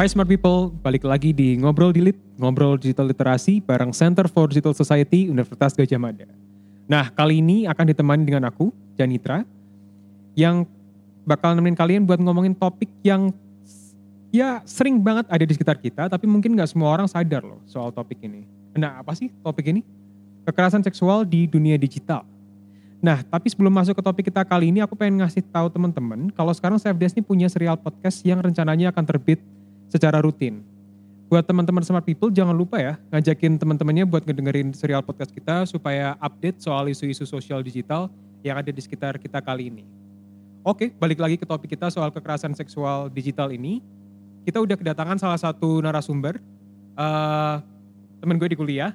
Hai smart people, balik lagi di Ngobrol Dilit, Ngobrol Digital Literasi bareng Center for Digital Society Universitas Gajah Mada. Nah, kali ini akan ditemani dengan aku, Janitra, yang bakal nemenin kalian buat ngomongin topik yang ya sering banget ada di sekitar kita, tapi mungkin nggak semua orang sadar loh soal topik ini. Nah, apa sih topik ini? Kekerasan seksual di dunia digital. Nah, tapi sebelum masuk ke topik kita kali ini, aku pengen ngasih tahu teman-teman kalau sekarang Save ini punya serial podcast yang rencananya akan terbit secara rutin. Buat teman-teman smart people, jangan lupa ya ngajakin teman-temannya buat ngedengerin serial podcast kita supaya update soal isu-isu sosial digital yang ada di sekitar kita kali ini. Oke, balik lagi ke topik kita soal kekerasan seksual digital ini. Kita udah kedatangan salah satu narasumber, uh, temen gue di kuliah,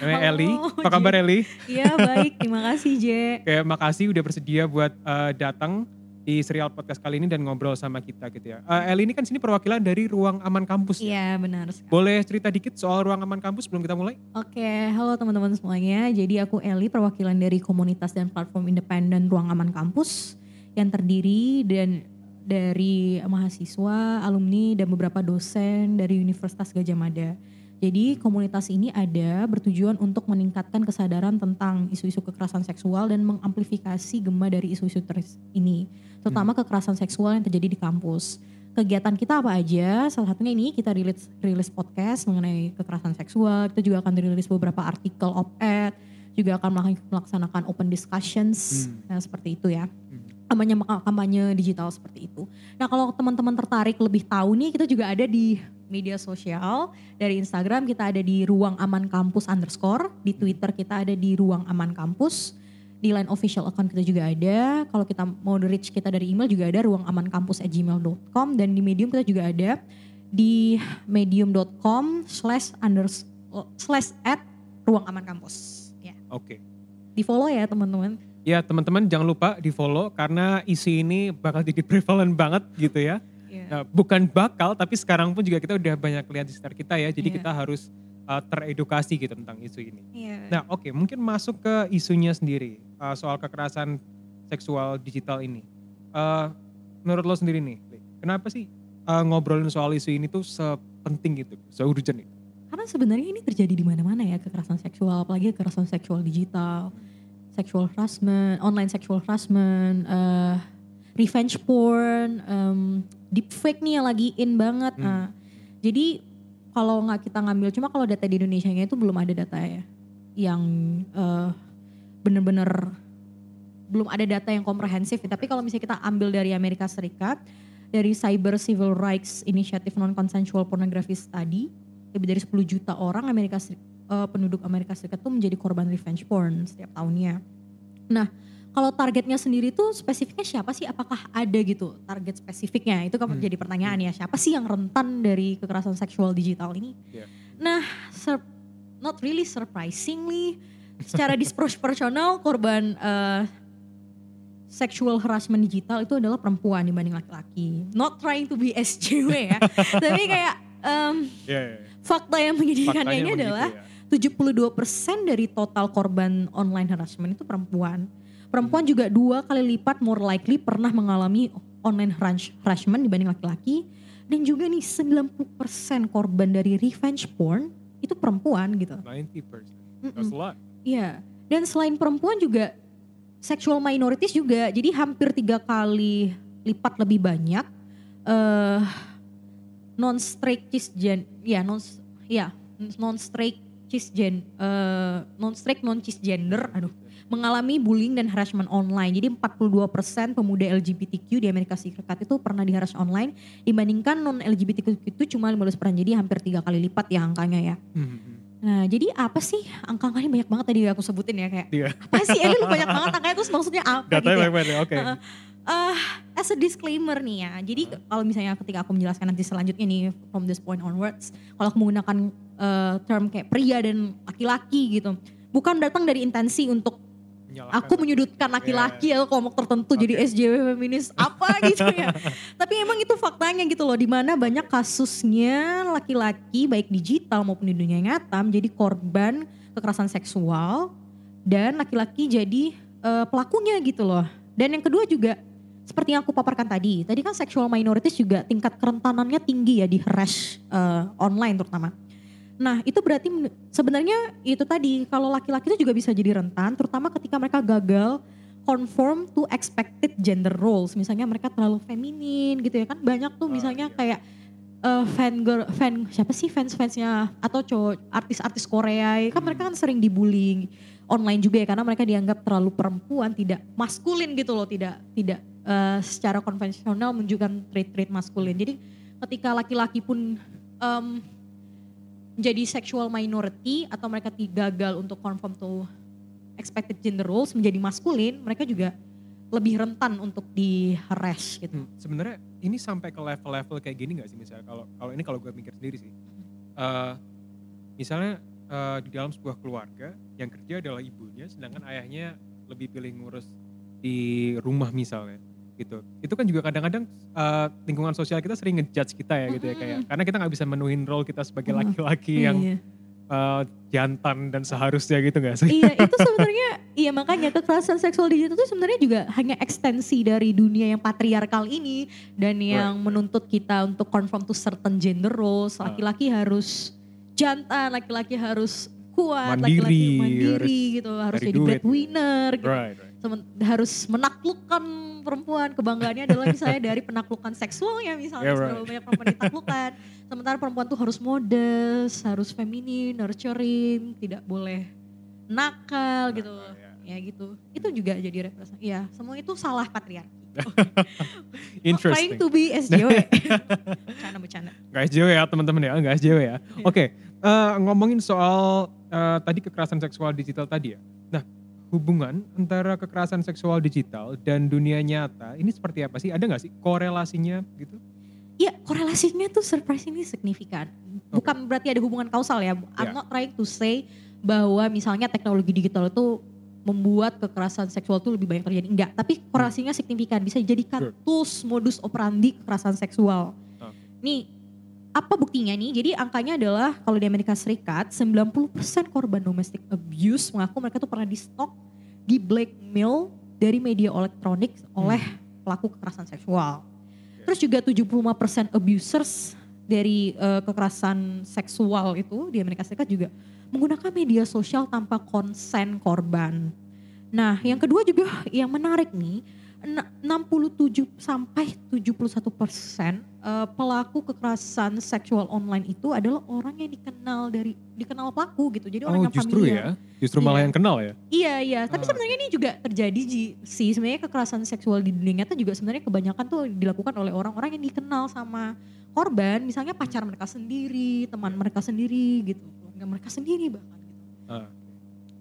Namanya Halo, Eli. Apa kabar J. Eli? Iya baik, terima kasih J. Kayak makasih udah bersedia buat uh, datang di serial podcast kali ini dan ngobrol sama kita gitu ya. Uh, Eli ini kan sini perwakilan dari Ruang Aman Kampus. ya? Iya benar sekali. Boleh cerita dikit soal Ruang Aman Kampus sebelum kita mulai? Oke, halo teman-teman semuanya. Jadi aku Eli, perwakilan dari komunitas dan platform independen Ruang Aman Kampus yang terdiri dan dari mahasiswa, alumni, dan beberapa dosen dari Universitas Gajah Mada. Jadi komunitas ini ada bertujuan untuk meningkatkan kesadaran tentang isu-isu kekerasan seksual dan mengamplifikasi gema dari isu-isu ini, terutama kekerasan seksual yang terjadi di kampus. Kegiatan kita apa aja? Salah satunya ini kita rilis rilis podcast mengenai kekerasan seksual. Kita juga akan rilis beberapa artikel op-ed, juga akan melaksanakan open discussions Hmm. nah, seperti itu ya kampanye kampanye digital seperti itu. Nah kalau teman-teman tertarik lebih tahu nih kita juga ada di media sosial dari Instagram kita ada di ruang aman kampus underscore di Twitter kita ada di ruang aman kampus di line official account kita juga ada kalau kita mau reach kita dari email juga ada ruang aman kampus gmail.com dan di medium kita juga ada di medium.com slash unders slash at ruang aman kampus ya Oke. di follow ya teman-teman Ya teman-teman jangan lupa di follow karena isu ini bakal jadi prevalent banget gitu ya. Ya. Nah, bukan bakal tapi sekarang pun juga kita udah banyak lihat di sekitar kita ya. Jadi Iya. kita harus uh, teredukasi gitu tentang isu ini. Iya. Nah oke mungkin masuk ke isunya sendiri uh, soal kekerasan seksual digital ini. Uh, menurut lo sendiri nih, kenapa sih uh, ngobrolin soal isu ini tuh sepenting gitu, seurgent itu? Karena sebenarnya ini terjadi di mana-mana ya kekerasan seksual, apalagi kekerasan seksual digital, sexual harassment, online sexual harassment, eh, revenge porn, em, deepfake nih yang lagi in banget. Hmm. Nah, jadi kalau nggak kita ngambil, cuma kalau data di Indonesia itu belum ada data ya, yang eh, bener-bener belum ada data yang komprehensif. Tapi kalau misalnya kita ambil dari Amerika Serikat, dari Cyber Civil Rights Initiative Non-Consensual Pornography Study, lebih dari 10 juta orang Amerika eh, penduduk Amerika Serikat tuh menjadi korban revenge porn setiap tahunnya. Nah, kalau targetnya sendiri tuh spesifiknya siapa sih? Apakah ada gitu target spesifiknya? Itu kan Hmm. jadi pertanyaan ya. Siapa sih yang rentan dari kekerasan seksual digital ini? Iya. Nah, sur- not really surprisingly, secara disproporsional korban eh, sexual harassment digital itu adalah perempuan dibanding laki-laki. Not trying to be SJW ya, tapi kayak em, Iya, iya. fakta yang menyedihkannya ini begitu adalah ya. 72% dari total korban online harassment itu perempuan. Perempuan juga dua kali lipat more likely pernah mengalami online harass- harassment dibanding laki-laki. Dan juga nih 90% korban dari revenge porn itu perempuan gitu. 90%. Mm-mm. That's a lot. Iya. Dan selain perempuan juga sexual minorities juga. Jadi hampir tiga kali lipat lebih banyak eh non straight cisgen ya non ya non straight cisgen eh non straight non cisgender aduh mengalami bullying dan harassment online. Jadi 42% pemuda LGBTQ di Amerika Serikat itu pernah diharas online dibandingkan non LGBTQ itu cuma 15%. Jadi hampir tiga kali lipat ya angkanya ya. Hmm. Nah jadi apa sih angka-angkanya banyak banget tadi aku sebutin ya kayak Iya. apa sih lu banyak banget angkanya terus maksudnya apa Datanya gitu ya. banyak ya, oke. Heeh. Eh, as a disclaimer nih ya, jadi kalau misalnya ketika aku menjelaskan nanti selanjutnya nih from this point onwards, kalau aku menggunakan eh, term kayak pria dan laki-laki gitu, bukan datang dari intensi untuk Menyalahkan. aku menyudutkan laki-laki atau kelompok tertentu jadi Oke. SJW feminis apa gitu ya. Tapi emang itu faktanya gitu loh, di mana banyak kasusnya laki-laki baik digital maupun di dunia nyata menjadi korban kekerasan seksual dan laki-laki jadi eh, pelakunya gitu loh. Dan yang kedua juga seperti yang aku paparkan tadi, tadi kan sexual minorities juga tingkat kerentanannya tinggi ya di harass uh, online terutama. Nah itu berarti sebenarnya itu tadi kalau laki-laki itu juga bisa jadi rentan, terutama ketika mereka gagal conform to expected gender roles. Misalnya mereka terlalu feminin gitu ya kan banyak tuh Oh, misalnya iya. kayak uh, fan girl, fan siapa sih fans fansnya atau cowok artis-artis Korea ya kan Hmm. mereka kan sering dibullying online juga ya karena mereka dianggap terlalu perempuan tidak maskulin gitu loh tidak tidak uh, secara konvensional menunjukkan trait-trait maskulin jadi ketika laki-laki pun um, menjadi sexual minority atau mereka gagal untuk conform to expected gender roles menjadi maskulin mereka juga lebih rentan untuk di harass gitu. Hmm, sebenarnya ini sampai ke level-level kayak gini nggak sih? Misalnya kalau kalau ini kalau gue mikir sendiri sih. Eh, misalnya eh, di dalam sebuah keluarga yang kerja adalah ibunya sedangkan ayahnya lebih pilih ngurus di rumah misalnya gitu itu kan juga kadang-kadang eh, lingkungan sosial kita sering ngejudge kita ya gitu ya kayak karena kita nggak bisa menuhin role kita sebagai laki-laki yang Iya. eh, jantan dan seharusnya gitu nggak sih iya itu sebenarnya iya makanya kekerasan seksual digital itu sebenarnya juga hanya ekstensi dari dunia yang patriarkal ini dan yang Right. menuntut kita untuk conform to certain gender roles Ah. laki-laki harus jantan laki-laki harus kuat Mandiri, laki-laki mandiri harus gitu harus jadi duit. breadwinner gitu right, right. Semen- harus menaklukkan perempuan. Kebanggaannya adalah misalnya dari penaklukan seksualnya misalnya Yeah, seberapa right. banyak perempuan ditaklukkan sementara perempuan tuh harus modest harus feminin nurturing tidak boleh nakal gitu. Nakal, ya. ya gitu. Itu juga jadi representasi ya semua itu salah patriarki. Interesting trying to be SJW bercanda bercanda. Nggak SJW ya teman-teman ya, nggak SJW ya. Oke, eh, ngomongin soal eh, tadi kekerasan seksual digital tadi ya. Hubungan antara kekerasan seksual digital dan dunia nyata ini seperti apa sih? Ada nggak sih korelasinya gitu? Iya korelasinya tuh surprisingly signifikan. Bukan berarti ada hubungan kausal ya. I'm Yeah. not trying to say bahwa misalnya teknologi digital itu membuat kekerasan seksual itu lebih banyak terjadi. Enggak, tapi korelasinya signifikan. Bisa dijadikan Sure. tools modus operandi kekerasan seksual. Oke. Nih, apa buktinya nih? Jadi angkanya adalah kalau di Amerika Serikat 90% korban domestic abuse mengaku mereka tuh pernah di stalk, di blackmail dari media elektronik oleh pelaku kekerasan seksual. Terus juga 75% abusers dari eh, kekerasan seksual itu di Amerika Serikat juga menggunakan media sosial tanpa konsen korban. Nah, yang kedua juga yang menarik nih, 67 sampai 71 persen eh, pelaku kekerasan seksual online itu adalah orang yang dikenal dari dikenal pelaku gitu. Jadi orang Oh yang justru familiar. ya, justru malah Iya. yang kenal ya. Iya iya, tapi Ah, sebenarnya ini juga terjadi sih. Sebenarnya kekerasan seksual di dunia nyata juga sebenarnya kebanyakan tuh dilakukan oleh orang-orang yang dikenal sama korban, misalnya pacar mereka sendiri, teman mereka sendiri gitu, keluarga mereka sendiri bahkan. Gitu. Ah,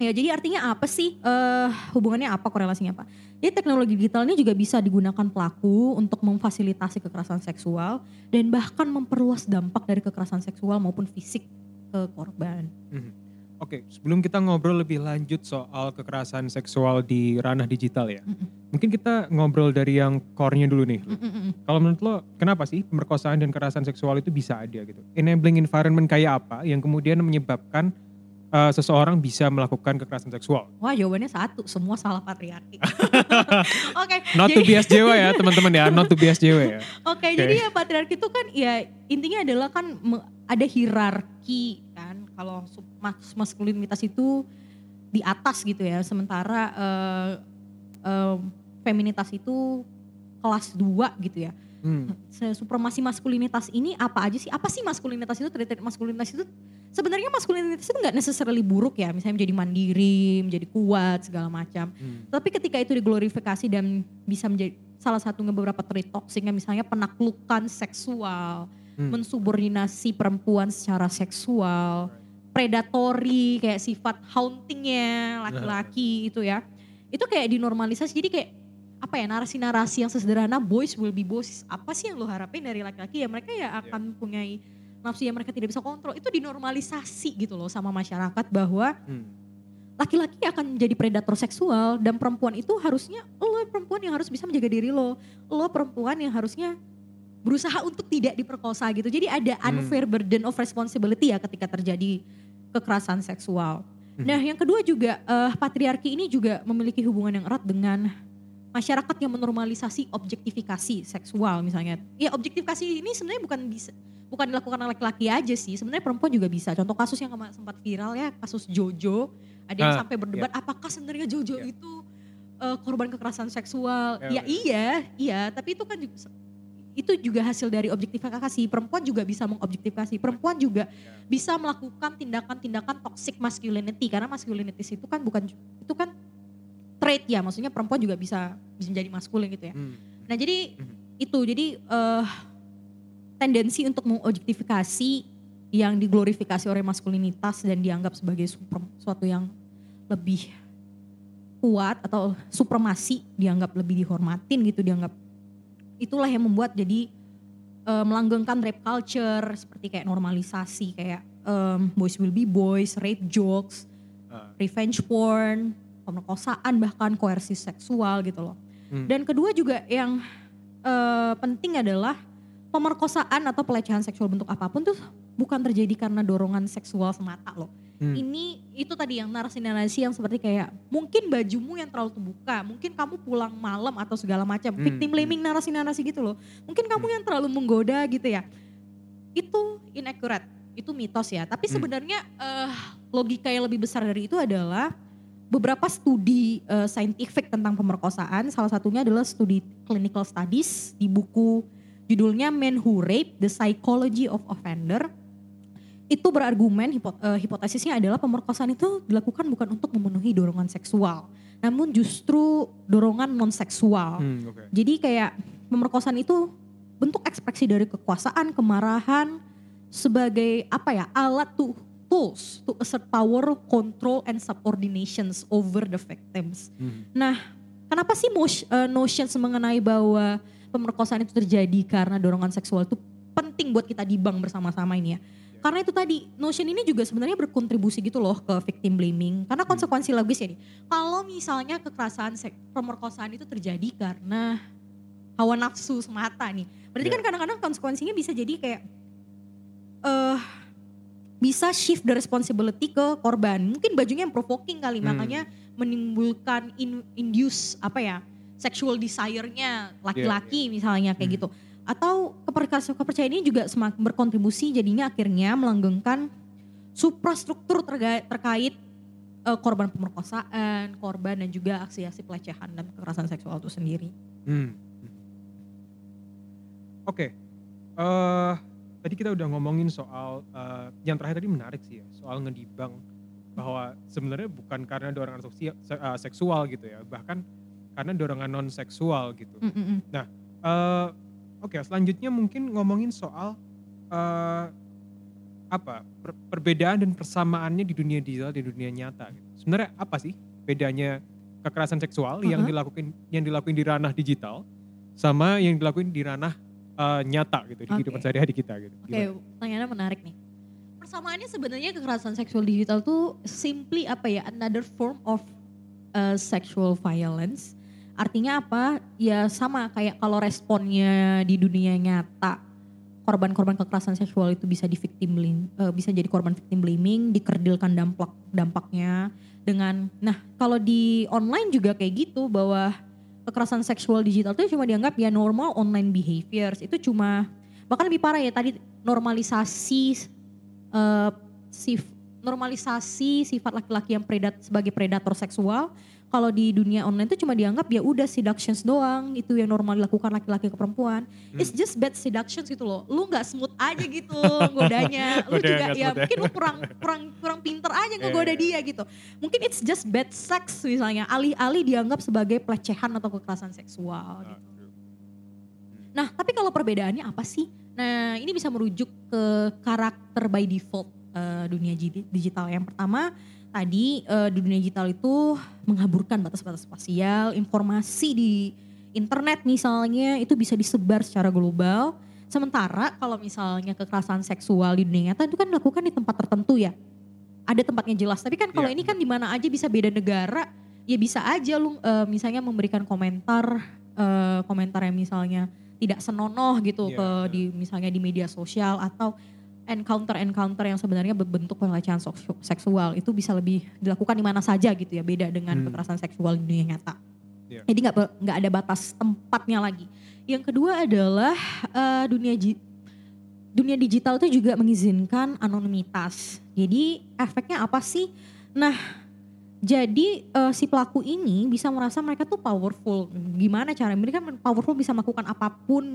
Ya jadi artinya apa sih eh hubungannya apa korelasinya apa? Jadi teknologi digital ini juga bisa digunakan pelaku untuk memfasilitasi kekerasan seksual dan bahkan memperluas dampak dari kekerasan seksual maupun fisik ke korban. mhm. Oke, sebelum kita ngobrol lebih lanjut soal kekerasan seksual di ranah digital ya, Mm-mm. mungkin kita ngobrol dari yang core-nya dulu nih. Mm-mm. Kalau menurut lo, kenapa sih pemerkosaan dan kekerasan seksual itu bisa ada gitu? Enabling environment kayak apa yang kemudian menyebabkan uh, seseorang bisa melakukan kekerasan seksual? Wah jawabannya satu, semua salah patriarki. Oke, Not to jadi be SJW ya teman-teman ya, not to be SJW ya. oke jadi ya patriarki itu kan ya intinya adalah kan ada hierarki kan. Kalau mas- maskulinitas itu di atas gitu ya, sementara eh, eh, feminitas itu kelas 2 gitu ya. Hmm. Supremasi maskulinitas ini apa aja sih? Apa sih maskulinitas itu? Trait-trait maskulinitas itu sebenarnya maskulinitas itu nggak necessarily buruk ya. Misalnya menjadi mandiri, menjadi kuat segala macam. Hmm. Tapi ketika itu diglorifikasi dan bisa menjadi salah satu beberapa trait toksiknya misalnya penaklukan seksual, Hmm. mensubordinasi perempuan secara seksual, predatory kayak sifat hauntingnya laki-laki itu ya. Itu kayak dinormalisasi jadi kayak apa ya narasi-narasi yang sederhana boys will be boys. Apa sih yang lo harapin dari laki-laki ya mereka ya akan punyai nafsu yang mereka tidak bisa kontrol. Itu dinormalisasi gitu loh sama masyarakat bahwa Hmm. laki-laki akan menjadi predator seksual dan perempuan itu harusnya lo perempuan yang harus bisa menjaga diri lo lo perempuan yang harusnya berusaha untuk tidak diperkosa gitu jadi ada Hmm. unfair burden of responsibility ya ketika terjadi kekerasan seksual Mhm. nah yang kedua juga eh, patriarki ini juga memiliki hubungan yang erat dengan masyarakat yang menormalisasi objektifikasi seksual misalnya. Ya objektifikasi ini sebenarnya bukan bisa bukan dilakukan oleh laki-laki aja sih. Sebenarnya perempuan juga bisa. Contoh kasus yang sempat viral ya, kasus Jojo. Ada yang Ah, sampai berdebat apakah sebenarnya Jojo Iya. itu eh, korban kekerasan seksual. Ya, Ya, iya, iya, tapi itu kan juga itu juga hasil dari objektifikasi. Perempuan juga bisa mengobjektifikasi. Perempuan juga bisa melakukan tindakan-tindakan toxic masculinity karena masculinity itu kan bukan itu kan trait ya, maksudnya perempuan juga bisa bisa menjadi maskulin gitu ya. Hmm. Nah jadi Mhm. itu jadi eh, tendensi untuk mengobjektifikasi yang diglorifikasi oleh maskulinitas dan dianggap sebagai super, suatu yang lebih kuat atau supremasi dianggap lebih dihormatin gitu dianggap itulah yang membuat jadi eh, melanggengkan rape culture seperti kayak normalisasi kayak em, boys will be boys, rape jokes, Ah. revenge porn, pemerkosaan bahkan koersi seksual gitu loh. Hmm. Dan kedua juga yang eh, penting adalah pemerkosaan atau pelecehan seksual bentuk apa pun tuh bukan terjadi karena dorongan seksual semata loh. Hmm. Ini itu tadi yang narasi-narasi yang seperti kayak mungkin bajumu yang terlalu terbuka, mungkin kamu pulang malam atau segala macam, Hmm, victim blaming narasi-narasi gitu loh. Mungkin kamu yang terlalu menggoda gitu ya. Itu inaccurate, itu mitos ya. Tapi Hmm. sebenarnya eh, logika yang lebih besar dari itu adalah beberapa studi eh, scientific tentang pemerkosaan. Salah satunya adalah studi clinical studies di buku judulnya Men Who Rape: The Psychology of Offender. Itu berargumen hipo- eh, hipotesisnya adalah pemerkosaan itu dilakukan bukan untuk memenuhi dorongan seksual, namun justru dorongan non seksual. Hmm, oke. Jadi kayak pemerkosaan itu bentuk ekspresi dari kekuasaan, kemarahan sebagai apa ya alat to tools to assert power, control, and subordinations over the victims. Hmm. Kenapa sih eh, notions mengenai bahwa pemerkosaan itu terjadi karena dorongan seksual itu penting buat kita dibang bersama-sama ini ya? Karena itu tadi notion ini juga sebenarnya berkontribusi gitu loh ke victim blaming. Karena konsekuensi logis ya nih. Kalau misalnya kekerasan pemerkosaan itu terjadi karena hawa nafsu semata nih. Berarti Iya. kan kadang-kadang konsekuensinya bisa jadi kayak eh bisa shift the responsibility ke korban. Mungkin bajunya yang provoking kali, Hmm. makanya menimbulkan in, induce apa ya sexual desire-nya laki-laki misalnya kayak Hmm. gitu. Atau kepercayaan kepercayaan ini juga semakin berkontribusi jadinya akhirnya melanggengkan suprastruktur terga- terkait eh, korban pemerkosaan, korban dan juga aksi-aksi pelecehan dan kekerasan seksual itu sendiri. Hmm. Oke, eh tadi kita udah ngomongin soal eh, yang terakhir tadi menarik sih ya, soal ngedibang bahwa sebenarnya bukan karena dorongan sosial, eh, seksual gitu ya, bahkan karena dorongan non seksual gitu. Mm-mm. Eh, Oke, selanjutnya mungkin ngomongin soal eh, apa per- perbedaan dan persamaannya di dunia digital dan di dunia nyata. Gitu. Sebenarnya apa sih bedanya kekerasan seksual yang Uh-huh. dilakukan yang dilakuin di ranah digital sama yang dilakuin di ranah eh, nyata gitu di kehidupan sehari-hari kita gitu. Oke, Gimana? pertanyaannya menarik nih. Persamaannya sebenarnya kekerasan seksual digital tuh simply apa ya, another form of uh, sexual violence. Artinya apa? Ya sama kayak kalau responnya di dunia nyata korban-korban kekerasan seksual itu bisa di victim blaming, eh, bisa jadi korban victim blaming, dikerdilkan dampak dampaknya dengan nah kalau di online juga kayak gitu bahwa kekerasan seksual digital itu cuma dianggap ya normal online behaviors. Itu cuma bahkan lebih parah ya tadi normalisasi eh, sif normalisasi sifat laki-laki yang predat sebagai predator seksual kalau di dunia online itu cuma dianggap ya udah seductions doang itu yang normal dilakukan laki-laki ke perempuan it's just bad seductions gitu loh lu nggak smooth aja gitu godanya lu Udah juga ya ya. mungkin lu kurang kurang kurang pinter aja Iya, ngegoda iya. dia gitu mungkin it's just bad sex misalnya alih-alih dianggap sebagai pelecehan atau kekerasan seksual gitu. Nah, tapi kalau perbedaannya apa sih? Nah, ini bisa merujuk ke karakter by default eh, dunia digital. Yang pertama, tadi eh, di dunia digital itu menghaburkan batas-batas spasial, informasi di internet misalnya itu bisa disebar secara global. Sementara kalau misalnya kekerasan seksual di dunia nyata itu kan dilakukan di tempat tertentu ya. Ada tempatnya jelas. Tapi kan kalau Iya. ini kan di mana aja bisa beda negara, ya bisa aja lu eh, misalnya memberikan komentar eh, komentar yang misalnya tidak senonoh gitu Iya, ke benar. di misalnya di media sosial atau encounter-encounter yang sebenarnya berbentuk pelecehan seksu- seksual itu bisa lebih dilakukan di mana saja gitu ya beda dengan Hmm. kekerasan seksual di dunia nyata. Iya. Jadi nggak nggak ada batas tempatnya lagi. Yang kedua adalah eh, dunia dunia digital itu juga mengizinkan anonimitas. Jadi efeknya apa sih? Nah, jadi eh, si pelaku ini bisa merasa mereka tuh powerful. Gimana cara mereka powerful bisa melakukan apa pun,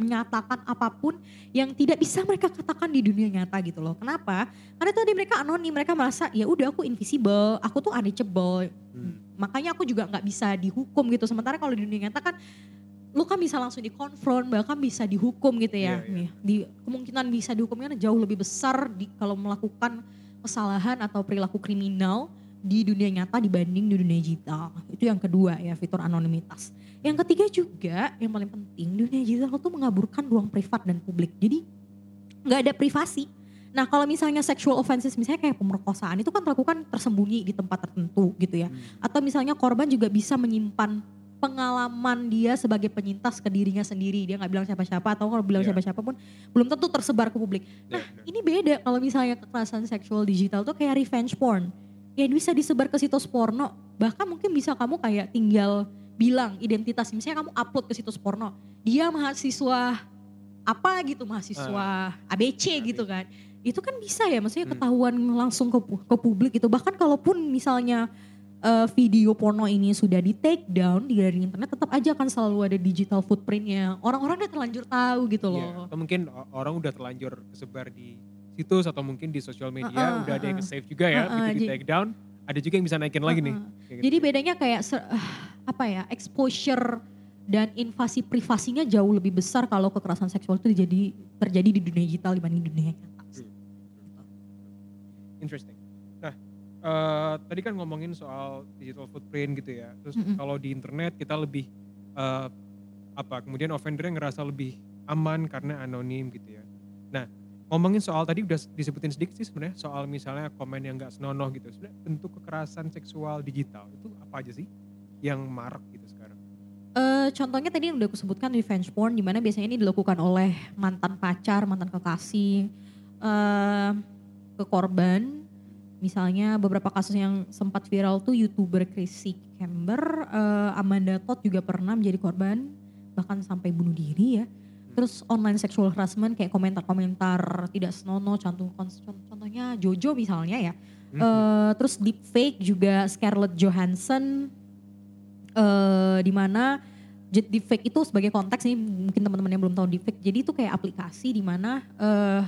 menyatakan apa pun yang tidak bisa mereka katakan di dunia nyata gitu loh. Kenapa? Karena tadi mereka anonim, mereka merasa ya udah aku invisible, aku tuh unreachable. Hmm. Makanya aku juga nggak bisa dihukum gitu. Sementara kalau di dunia nyata kan lu kan bisa langsung dikonfront, bahkan bisa dihukum gitu ya. Iya. Nih, Di kemungkinan bisa dihukumnya jauh lebih besar di kalau melakukan kesalahan atau perilaku kriminal di dunia nyata dibanding di dunia digital. Itu yang kedua ya fitur anonimitas. Yang ketiga juga yang paling penting dunia digital tuh mengaburkan ruang privat dan publik. Jadi nggak ada privasi. Nah kalau misalnya sexual offenses misalnya kayak pemerkosaan itu kan terlakukan tersembunyi di tempat tertentu gitu ya. Hmm. Atau misalnya korban juga bisa menyimpan pengalaman dia sebagai penyintas ke dirinya sendiri. Dia nggak bilang siapa-siapa atau kalau bilang Iya. siapa-siapa pun belum tentu tersebar ke publik. Iya, Nah benar. ini beda kalau misalnya kekerasan seksual digital tuh kayak revenge porn. Ya bisa disebar ke situs porno. Bahkan mungkin bisa kamu kayak tinggal bilang identitas. Misalnya kamu upload ke situs porno. Dia mahasiswa apa gitu, mahasiswa ABC gitu kan. Itu kan bisa ya maksudnya Hmm. ketahuan langsung ke, ke publik gitu. Bahkan kalaupun misalnya eh, video porno ini sudah di take down di dari internet tetap aja akan selalu ada digital footprintnya. Orang-orang udah terlanjur tahu gitu Iya, loh. Atau mungkin orang udah terlanjur kesebar di situs atau mungkin di sosial media Uh-uh, udah ada yang save juga ya, Uh-uh, begitu di take down, ada juga yang bisa naikin lagi nih. Jadi gitu. bedanya kayak ah, apa ya exposure dan invasi privasinya jauh lebih besar kalau kekerasan seksual itu terjadi terjadi di dunia digital dibanding di dunia nyata. interesting. Nah, eh, tadi kan ngomongin soal digital footprint gitu ya. Terus Mm-mm. kalau di internet kita lebih eh, apa? Kemudian offendernya ngerasa lebih aman karena anonim gitu ya. Nah, ngomongin soal tadi udah disebutin sedikit sih sebenarnya soal misalnya komen yang nggak senonoh gitu. Sebenarnya bentuk kekerasan seksual digital itu apa aja sih yang marak gitu sekarang? Eh, contohnya tadi yang udah aku sebutkan revenge porn di mana biasanya ini dilakukan oleh mantan pacar, mantan kekasih eh, ke korban. Misalnya beberapa kasus yang sempat viral tuh youtuber Chrissy Camber, eh, Amanda Todd juga pernah menjadi korban bahkan sampai bunuh diri ya. Terus online sexual harassment kayak komentar-komentar tidak senonoh, contoh contohnya Jojo misalnya ya. Hmm. Eh, terus deepfake juga Scarlett Johansson eh di mana deepfake itu sebagai konteks nih mungkin teman-teman yang belum tahu deepfake. Jadi itu kayak aplikasi di mana eh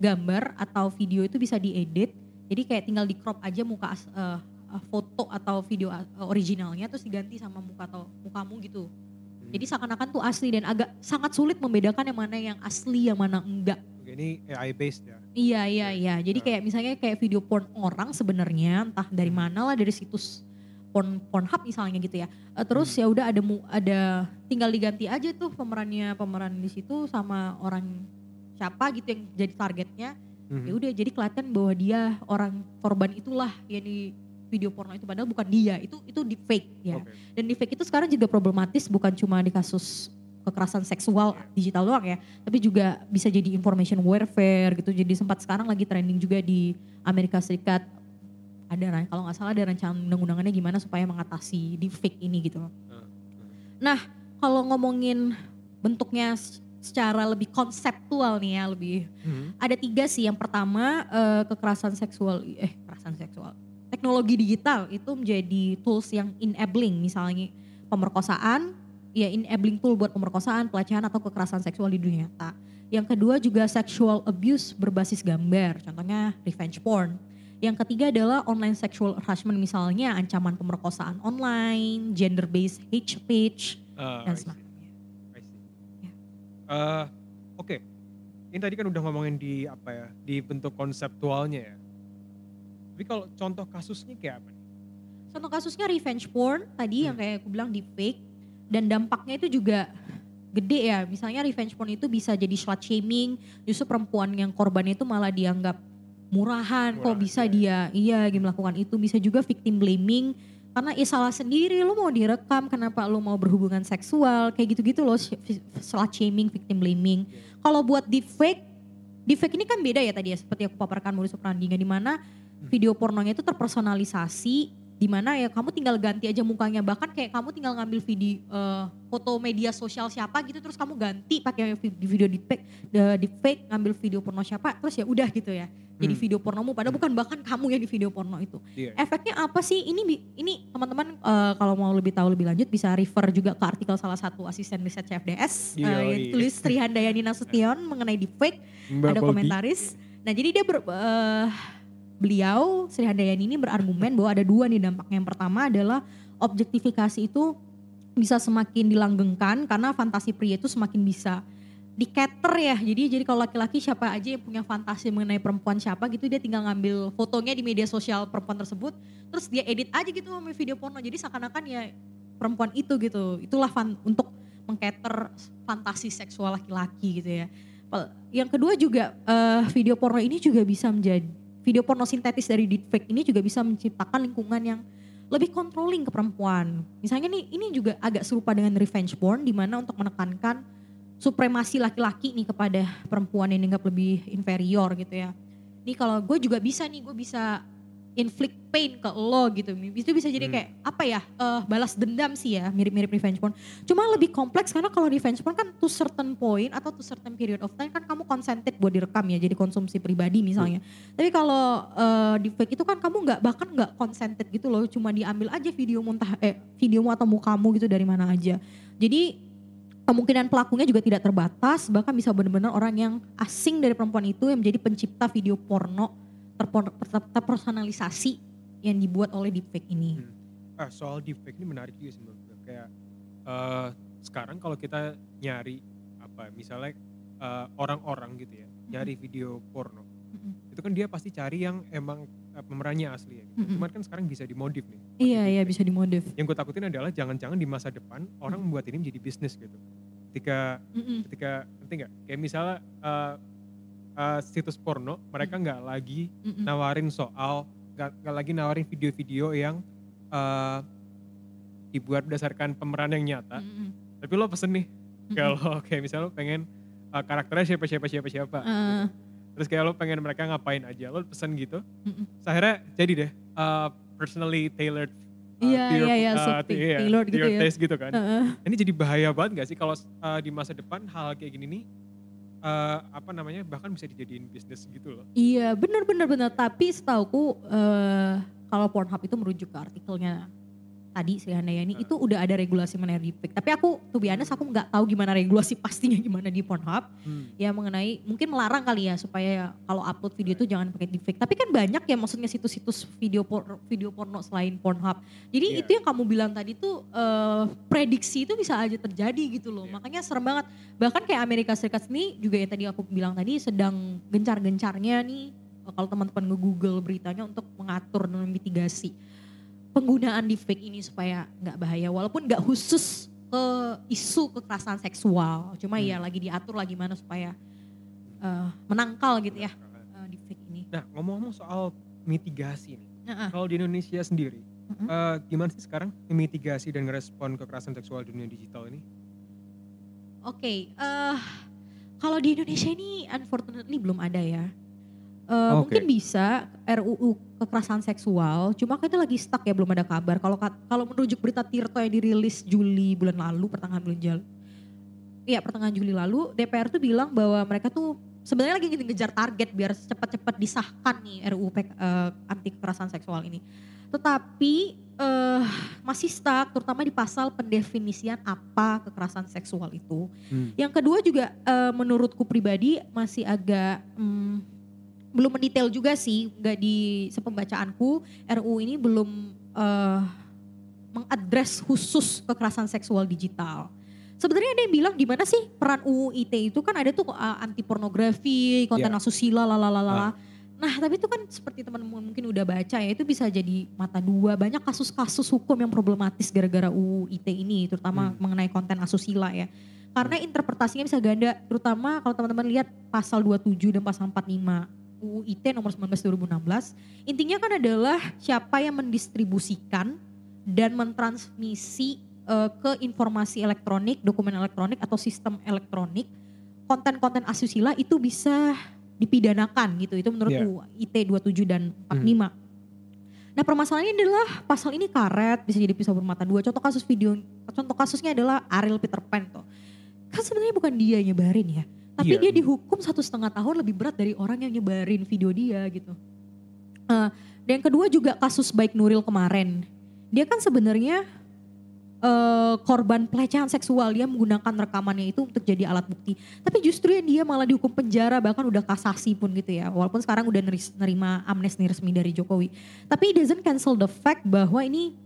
gambar atau video itu bisa diedit. Jadi kayak tinggal di crop aja muka eh, foto atau video originalnya terus diganti sama muka atau mukamu gitu. Jadi seakan-akan tuh asli dan agak sangat sulit membedakan yang mana yang asli yang mana enggak. Oke, ini AI based ya. Iya iya iya. Jadi Nah. kayak misalnya kayak video porn orang sebenarnya entah dari mana lah dari situs porn Pornhub misalnya gitu ya. Eh, terus ya udah ada ada tinggal diganti aja tuh pemerannya pemeran di situ sama orang siapa gitu yang jadi targetnya. Mhm. Ya udah jadi kelihatan bahwa dia orang korban itulah yang di video porno itu padahal bukan dia. Itu itu di fake ya. Oke. Dan deepfake itu sekarang juga problematis bukan cuma di kasus kekerasan seksual digital doang ya, tapi juga bisa jadi information warfare gitu. Jadi sempat sekarang lagi trending juga di Amerika Serikat. Ada kalau nggak salah ada rancangan undang-undangannya gimana supaya mengatasi deepfake ini gitu loh. Hmm. Nah, kalau ngomongin bentuknya secara lebih konseptual nih ya, lebih Mhm. ada tiga sih. Yang pertama eh, kekerasan seksual, eh kekerasan seksual. Teknologi digital itu menjadi tools yang enabling, misalnya pemerkosaan, ya enabling tool buat pemerkosaan, pelecehan atau kekerasan seksual di dunia nyata. Yang kedua juga sexual abuse berbasis gambar, contohnya revenge porn. Yang ketiga adalah online sexual harassment misalnya ancaman pemerkosaan online, gender based hate speech Ah, dan I see. semacamnya. I see. Ya. Eh, Oke, ini tadi kan udah ngomongin di apa ya, di bentuk konseptualnya ya. Tapi kalau contoh kasusnya kayak apa nih? Contoh kasusnya revenge porn tadi yang Hmm. kayak aku bilang di fake dan dampaknya itu juga gede ya. Misalnya revenge porn itu bisa jadi slut shaming, justru perempuan yang korbannya itu malah dianggap murahan. Kok bisa iya. dia iya melakukan itu bisa juga victim blaming karena ya salah sendiri lu mau direkam kenapa lu mau berhubungan seksual kayak gitu-gitu loh slut shaming victim blaming kalau buat deepfake deepfake ini kan beda ya tadi ya seperti aku paparkan modus operandi di mana video pornonya itu terpersonalisasi di mana ya kamu tinggal ganti aja mukanya bahkan kayak kamu tinggal ngambil video eh, foto media sosial siapa gitu terus kamu ganti pakai vi- di video deepfake de- deepfake ngambil video porno siapa terus ya udah gitu ya jadi Hmm. video pornomu padahal bukan bahkan kamu yang di video porno itu Iya. efeknya apa sih ini ini teman-teman eh, kalau mau lebih tahu lebih lanjut bisa refer juga ke artikel salah satu asisten riset CFDS eh, Yoi. yang ditulis Sri Handayani Nasution mengenai deepfake Mbak ada komentaris. Nah jadi dia ber, eh, beliau Sri Handayani ini berargumen bahwa ada dua nih dampaknya. Yang pertama adalah objektifikasi itu bisa semakin dilanggengkan karena fantasi pria itu semakin bisa diketer ya. Jadi jadi kalau laki-laki siapa aja yang punya fantasi mengenai perempuan siapa gitu dia tinggal ngambil fotonya di media sosial perempuan tersebut terus dia edit aja gitu sama video porno. Jadi seakan-akan ya perempuan itu gitu. Itulah fan, untuk mengcater fantasi seksual laki-laki gitu ya. Yang kedua juga eh, video porno ini juga bisa menjadi video porno sintetis dari deepfake ini juga bisa menciptakan lingkungan yang lebih controlling ke perempuan. Misalnya nih ini juga agak serupa dengan revenge porn di mana untuk menekankan supremasi laki-laki nih kepada perempuan yang dianggap lebih inferior gitu ya. Nih kalau gue juga bisa nih gue bisa inflict pain ke lo gitu. Itu bisa jadi Hmm. kayak apa ya eh, balas dendam sih ya mirip-mirip revenge porn. Cuma lebih kompleks karena kalau revenge porn kan to certain point atau to certain period of time kan kamu consented buat direkam ya jadi konsumsi pribadi misalnya. Tapi kalau eh, deepfake itu kan kamu nggak bahkan nggak consented gitu loh, cuma diambil aja video muntah eh videomu atau mukamu gitu dari mana aja. Jadi kemungkinan pelakunya juga tidak terbatas, bahkan bisa benar-benar orang yang asing dari perempuan itu yang menjadi pencipta video porno terpersonalisasi yang dibuat oleh deepfake ini. Ah, soal deepfake ini menarik juga sih menurut gue. Kayak eh, sekarang kalau kita nyari apa misalnya eh, orang-orang gitu ya, nyari video porno. Mm-mm. Itu kan dia pasti cari yang emang eh, pemerannya asli ya. Gitu. Mm-mm. Cuman kan sekarang bisa dimodif nih. Iya, iya bisa dimodif. Yang gue takutin adalah jangan-jangan di masa depan orang membuat ini menjadi bisnis gitu. Ketika Mm-mm. ketika nanti nggak kayak misalnya eh, eh, situs porno mereka nggak lagi Mm-mm. nawarin soal nggak lagi nawarin video-video yang eh, dibuat berdasarkan pemeran yang nyata Mm-mm. tapi lo pesen nih kalau kayak misalnya lo pengen eh, karakternya siapa siapa siapa siapa Eh, terus kayak lo pengen mereka ngapain aja lo pesen gitu Mm-mm. Terus akhirnya jadi deh eh, personally tailored Iya, iya, iya, iya, tailored gitu your ya. taste gitu kan Heeh. ini jadi bahaya banget gak sih kalau eh, di masa depan hal kayak gini nih eh, apa namanya bahkan bisa dijadiin bisnis gitu loh. Iya benar benar benar tapi setauku eh, kalau Pornhub itu merujuk ke artikelnya tadi Sri Handayani itu udah ada regulasi mengenai deepfake. Tapi aku tuh honest aku nggak tahu gimana regulasi pastinya gimana di Pornhub Hmm. ya mengenai mungkin melarang kali ya supaya kalau upload video itu jangan pakai deepfake. Tapi kan banyak ya maksudnya situs-situs video por video porno selain Pornhub. Jadi Iya. itu yang kamu bilang tadi tuh eh, prediksi itu bisa aja terjadi gitu loh. Iya. Makanya serem banget. Bahkan kayak Amerika Serikat sendiri juga yang tadi aku bilang tadi sedang gencar-gencarnya nih kalau teman-teman nge-google beritanya untuk mengatur dan memitigasi penggunaan deepfake ini supaya nggak bahaya walaupun nggak khusus ke isu kekerasan seksual cuma Hmm. ya lagi diatur lagi mana supaya eh, menangkal gitu ya eh, deepfake ini Nah ngomong-ngomong soal mitigasi nih, Heeh. kalau di Indonesia sendiri, Mm-mm. eh, gimana sih sekarang mitigasi dan ngerespon kekerasan seksual di dunia digital ini? oke eh, kalau di Indonesia ini unfortunately belum ada ya Eh, Oke. mungkin bisa RUU kekerasan seksual cuma kita lagi stuck ya belum ada kabar kalau kalau merujuk berita Tirto yang dirilis Juli bulan lalu pertengahan bulan Juli Iya pertengahan Juli lalu DPR tuh bilang bahwa mereka tuh sebenarnya lagi ngejar target biar cepat-cepat disahkan nih RUU pek- eh, anti kekerasan seksual ini. Tetapi eh, masih stuck terutama di pasal pendefinisian apa kekerasan seksual itu. Hmm. Yang kedua juga eh, menurutku pribadi masih agak hmm, belum mendetail juga sih, nggak di sepembacaanku RUU ini belum eh, mengadres khusus kekerasan seksual digital. Sebenarnya ada yang bilang gimana sih peran UU ITE itu kan ada tuh uh, anti pornografi, konten Iya. asusila, Ah. lalalala. Nah tapi itu kan seperti teman-teman mungkin udah baca ya itu bisa jadi mata dua. Banyak kasus-kasus hukum yang problematis gara-gara UU ITE ini terutama Hmm. mengenai konten asusila ya. Karena interpretasinya bisa ganda terutama kalau teman-teman lihat pasal 27 dan pasal 45 UU ITE nomor 19 2016. Intinya kan adalah siapa yang mendistribusikan dan mentransmisi eh, ke informasi elektronik, dokumen elektronik atau sistem elektronik konten-konten asusila itu bisa dipidanakan gitu. Itu menurut. UU ITE 27 dan 45. Nah permasalahannya adalah pasal ini karet bisa jadi pisau bermata dua. Contoh kasus video, contoh kasusnya adalah Ariel Peter Pan tuh. Kan sebenarnya bukan dia yang nyebarin ya, tapi Iya. dia dihukum satu setengah tahun lebih berat dari orang yang nyebarin video dia gitu. Eh, dan yang kedua juga kasus baik Nuril kemarin. Dia kan sebenarnya eh, korban pelecehan seksual dia menggunakan rekamannya itu untuk jadi alat bukti. Tapi justru yang dia malah dihukum penjara bahkan udah kasasi pun gitu ya. Walaupun sekarang udah nerima amnesti resmi dari Jokowi. Tapi it doesn't cancel the fact bahwa ini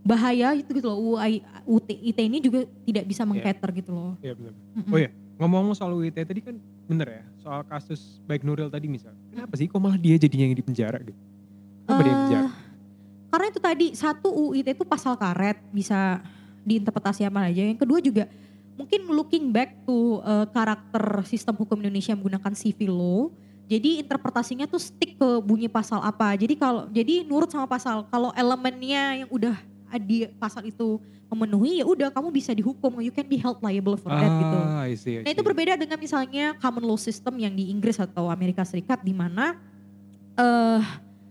bahaya itu gitu loh. UI, UT, IT ini juga tidak bisa mengcater gitu loh. Iya benar. Mm-mm. Oh ya, ngomong-ngomong soal UIT tadi kan bener ya, soal kasus baik Nuril tadi misal. Kenapa sih kok malah dia jadinya yang di penjara gitu? Kenapa dia yang penjara? Eh, karena itu tadi satu UIT itu pasal karet bisa diinterpretasi apa aja. Yang kedua juga mungkin looking back to eh, karakter sistem hukum Indonesia menggunakan civil law. Jadi interpretasinya tuh stick ke bunyi pasal apa. Jadi kalau jadi nurut sama pasal. Kalau elemennya yang udah di pasal itu memenuhi ya udah kamu bisa dihukum. You can be held liable for that gitu. Ah, I see, I Nah itu see. berbeda dengan misalnya common law system yang di Inggris atau Amerika Serikat di mana eh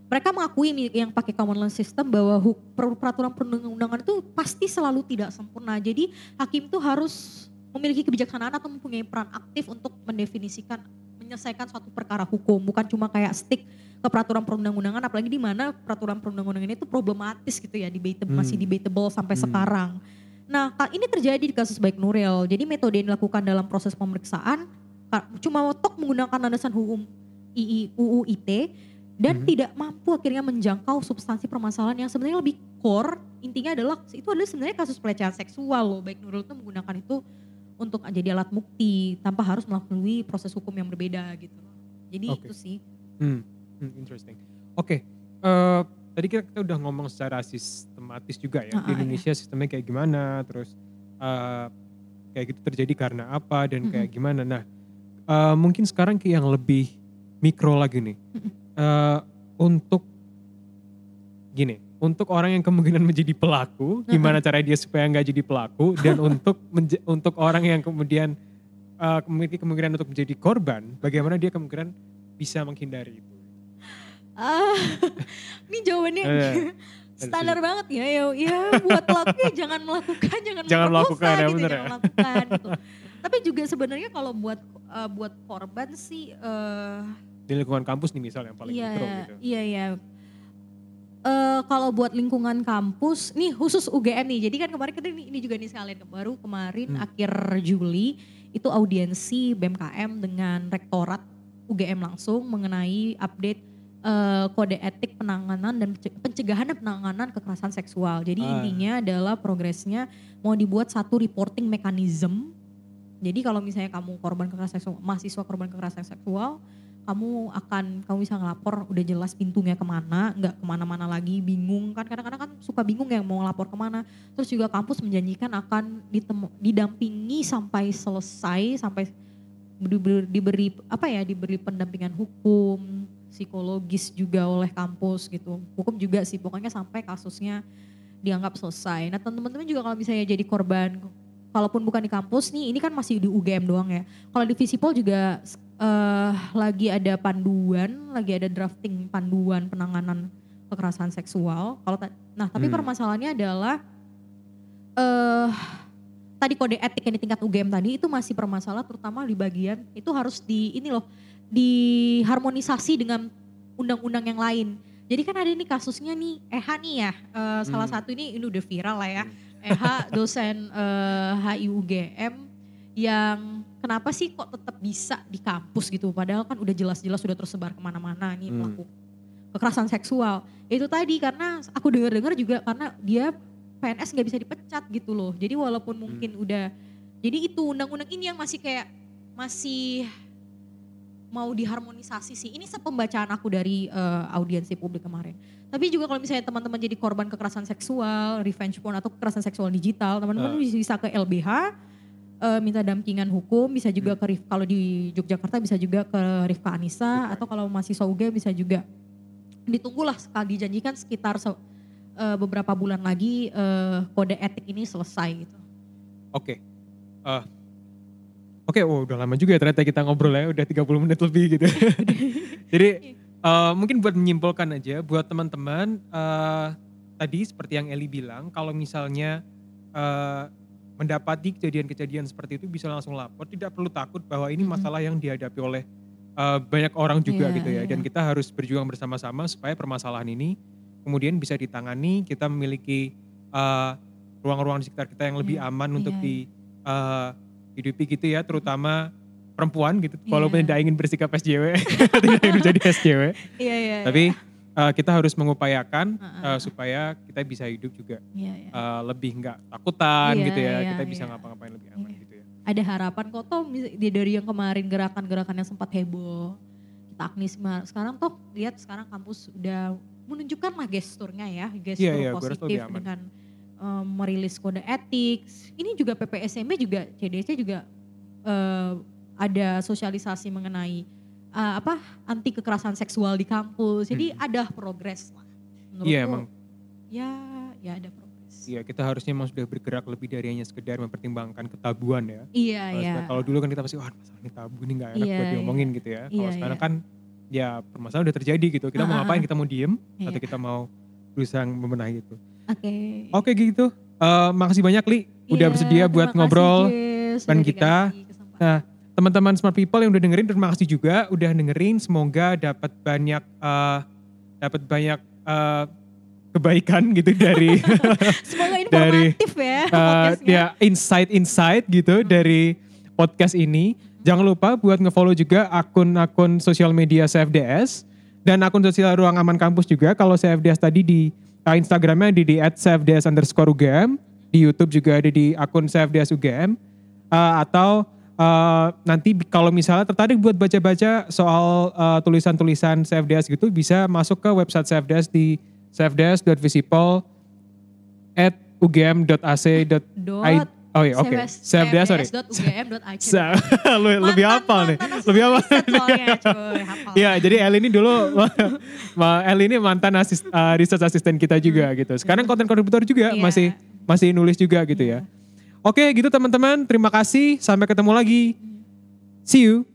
mereka mengakui yang pakai common law system bahwa peraturan perundang-undangan itu pasti selalu tidak sempurna. Jadi hakim itu harus memiliki kebijaksanaan atau mempunyai peran aktif untuk mendefinisikan menyelesaikan suatu perkara hukum bukan cuma kayak stick ke peraturan perundang-undangan apalagi di mana peraturan perundang-undangan itu problematis gitu ya debatable, masih Hmm. debatable sampai Hmm. sekarang. Nah, ini terjadi di kasus baik Nuril. Jadi metode yang dilakukan dalam proses pemeriksaan cuma tok menggunakan landasan hukum II, UU ITE dan Mhm. tidak mampu akhirnya menjangkau substansi permasalahan yang sebenarnya lebih core. Intinya adalah itu adalah sebenarnya kasus pelecehan seksual loh. Baik Nuril itu menggunakan itu untuk jadi alat bukti tanpa harus melalui proses hukum yang berbeda gitu. Jadi Oke. itu sih. Hmm, hmm, interesting. Oke, eh, tadi kita, kita udah ngomong secara sistematis juga ya. Ah, Di ah, Indonesia sistemnya kayak gimana, terus eh, kayak gitu terjadi karena apa dan kayak gimana. Nah, eh, mungkin sekarang ke yang lebih mikro lagi nih. Mm-mm. Eh, untuk gini, untuk orang yang kemungkinan menjadi pelaku, gimana cara dia supaya nggak jadi pelaku, dan untuk untuk orang yang kemudian eh, memiliki kemungkinan untuk menjadi korban, bagaimana dia kemungkinan bisa menghindari itu. Ah, ini jawabannya Eh, standar banget ya. Ya, ya buat pelakunya jangan melakukan, jangan, Jangan melakukan, ya, gitu, bener jangan ya. melakukan gitu. Tapi juga sebenarnya kalau buat eh, buat korban sih eh, Di lingkungan kampus nih misal yang paling iya, mikro gitu. Iya, iya. Eh, kalau buat lingkungan kampus, nih khusus UGM nih. Jadi kan kemarin kita ini, juga nih sekalian baru kemarin Hmm. akhir Juli itu audiensi BMKM dengan rektorat UGM langsung mengenai update eh, kode etik penanganan dan pence- pencegahan dan penanganan kekerasan seksual. Jadi Ah. intinya adalah progresnya mau dibuat satu reporting mechanism. Jadi kalau misalnya kamu korban kekerasan seksual, mahasiswa korban kekerasan seksual, kamu akan kamu bisa ngelapor udah jelas pintunya ke mana, nggak ke mana-mana lagi, bingung kan kadang-kadang kan suka bingung yang mau ngelapor ke mana. Terus juga kampus menjanjikan akan ditemu, didampingi sampai selesai, sampai diberi, diberi apa ya, diberi pendampingan hukum, psikologis juga oleh kampus gitu. Hukum juga sih, pokoknya sampai kasusnya dianggap selesai. Nah teman-teman juga kalau misalnya jadi korban, kalaupun bukan di kampus nih, ini kan masih di UGM doang ya. Kalau di Visipol juga eh, lagi ada panduan, lagi ada drafting panduan penanganan kekerasan seksual. Kalau nah tapi Hmm. permasalahannya adalah eh tadi kode etik yang di tingkat UGM tadi itu masih bermasalah terutama di bagian itu harus di ini loh diharmonisasi dengan undang-undang yang lain. Jadi kan ada ini kasusnya nih EHA nih ya, salah Hmm. satu ini ini udah viral lah ya. EHA dosen eh, HIUGM yang kenapa sih kok tetap bisa di kampus gitu padahal kan udah jelas-jelas sudah tersebar ke mana-mana nih Hmm. pelaku kekerasan seksual itu tadi karena aku dengar-dengar juga karena dia PNS nggak bisa dipecat gitu loh jadi walaupun Hmm. mungkin udah jadi itu undang-undang ini yang masih kayak masih mau diharmonisasi sih ini sepembacaan aku dari eh, audiensi publik kemarin tapi juga kalau misalnya teman-teman jadi korban kekerasan seksual revenge porn atau kekerasan seksual digital teman-teman Ah. bisa ke LBH eh, minta dampingan hukum bisa juga Hmm. ke Rif- kalau di Yogyakarta bisa juga ke Rifka Anissa atau kalau masih UGM bisa juga ditunggulah sekali dijanjikan sekitar se- eh, beberapa bulan lagi eh, kode etik ini selesai gitu. Oke. Eh, Oke, oh, udah lama juga ya ternyata kita ngobrol ya, udah 30 menit lebih gitu. Jadi eh, mungkin buat menyimpulkan aja buat teman-teman eh, tadi seperti yang Eli bilang kalau misalnya eh, mendapati kejadian-kejadian seperti itu bisa langsung lapor tidak perlu takut bahwa ini masalah yang dihadapi oleh eh, banyak orang juga Iya, gitu ya dan iya. kita harus berjuang bersama-sama supaya permasalahan ini kemudian bisa ditangani kita memiliki eh, ruang-ruang di sekitar kita yang lebih Iya, aman untuk iya. di hidupi gitu ya terutama perempuan gitu Iya. walaupun tidak ingin bersikap SJW tidak ingin menjadi SJW Iya iya. tapi eh, kita harus mengupayakan Heeh. eh, supaya kita bisa hidup juga Iya iya. eh, lebih nggak takutan Iya, gitu ya iya, kita bisa iya. ngapa-ngapain lebih aman Iya. gitu ya ada harapan kok toh dari yang kemarin gerakan-gerakan yang sempat heboh kita aknisma sekarang toh lihat sekarang kampus udah menunjukkan lah gesturnya ya gestur gua rasa positif dengan em, merilis kode etik ini juga PPSMB juga CDC juga eh, ada sosialisasi mengenai eh, apa anti kekerasan seksual di kampus jadi ada progres lah menurutku iya emang ya ya ada progres iya kita harusnya emang sudah bergerak lebih dari hanya sekedar mempertimbangkan ketabuan ya iya Kalau iya sekarang- Kalau dulu kan kita pasti, wah masalah ini tabu nih gak enak Iya, buat diomongin gitu ya. Kalau Iya, sekarang iya. kan ya permasalahan udah terjadi gitu. Kita mau Ah, ah, ngapain? ah. Kita mau diem Iya. atau kita mau berusaha membenahi itu. oke Oke gitu. Eh, makasih banyak Li udah Iya, bersedia buat ngobrol. Udah kita. Nah, teman-teman smart people yang udah dengerin terima kasih juga udah dengerin. Semoga dapat banyak eh, dapat banyak eh, kebaikan gitu dari Semoga dari, informatif ya eh, podcastnya. ya insight-insight gitu dari podcast ini. Jangan lupa buat ngefollow juga akun-akun sosial media CFDS dan akun sosial Ruang Aman Kampus juga. Kalau CFDS tadi di uh, Instagramnya di di @cfds underscore UGM, di YouTube juga ada di akun CFDS UGM. Uh, atau uh, nanti kalau misalnya tertarik buat baca-baca soal uh, tulisan-tulisan CFDS gitu bisa masuk ke website CFDS di cfds.visipol at ugm.ac. Dot Oh iya, oke. CFDS, sorry. lebih hafal nih. Lebih hafal. hafal. Iya, jadi El ini dulu, El ini mantan asis, uh, research assistant kita juga gitu. Sekarang konten kontributor juga Iya. masih masih nulis juga gitu ya. Oke, gitu teman-teman. Terima kasih. Sampai ketemu lagi. See you.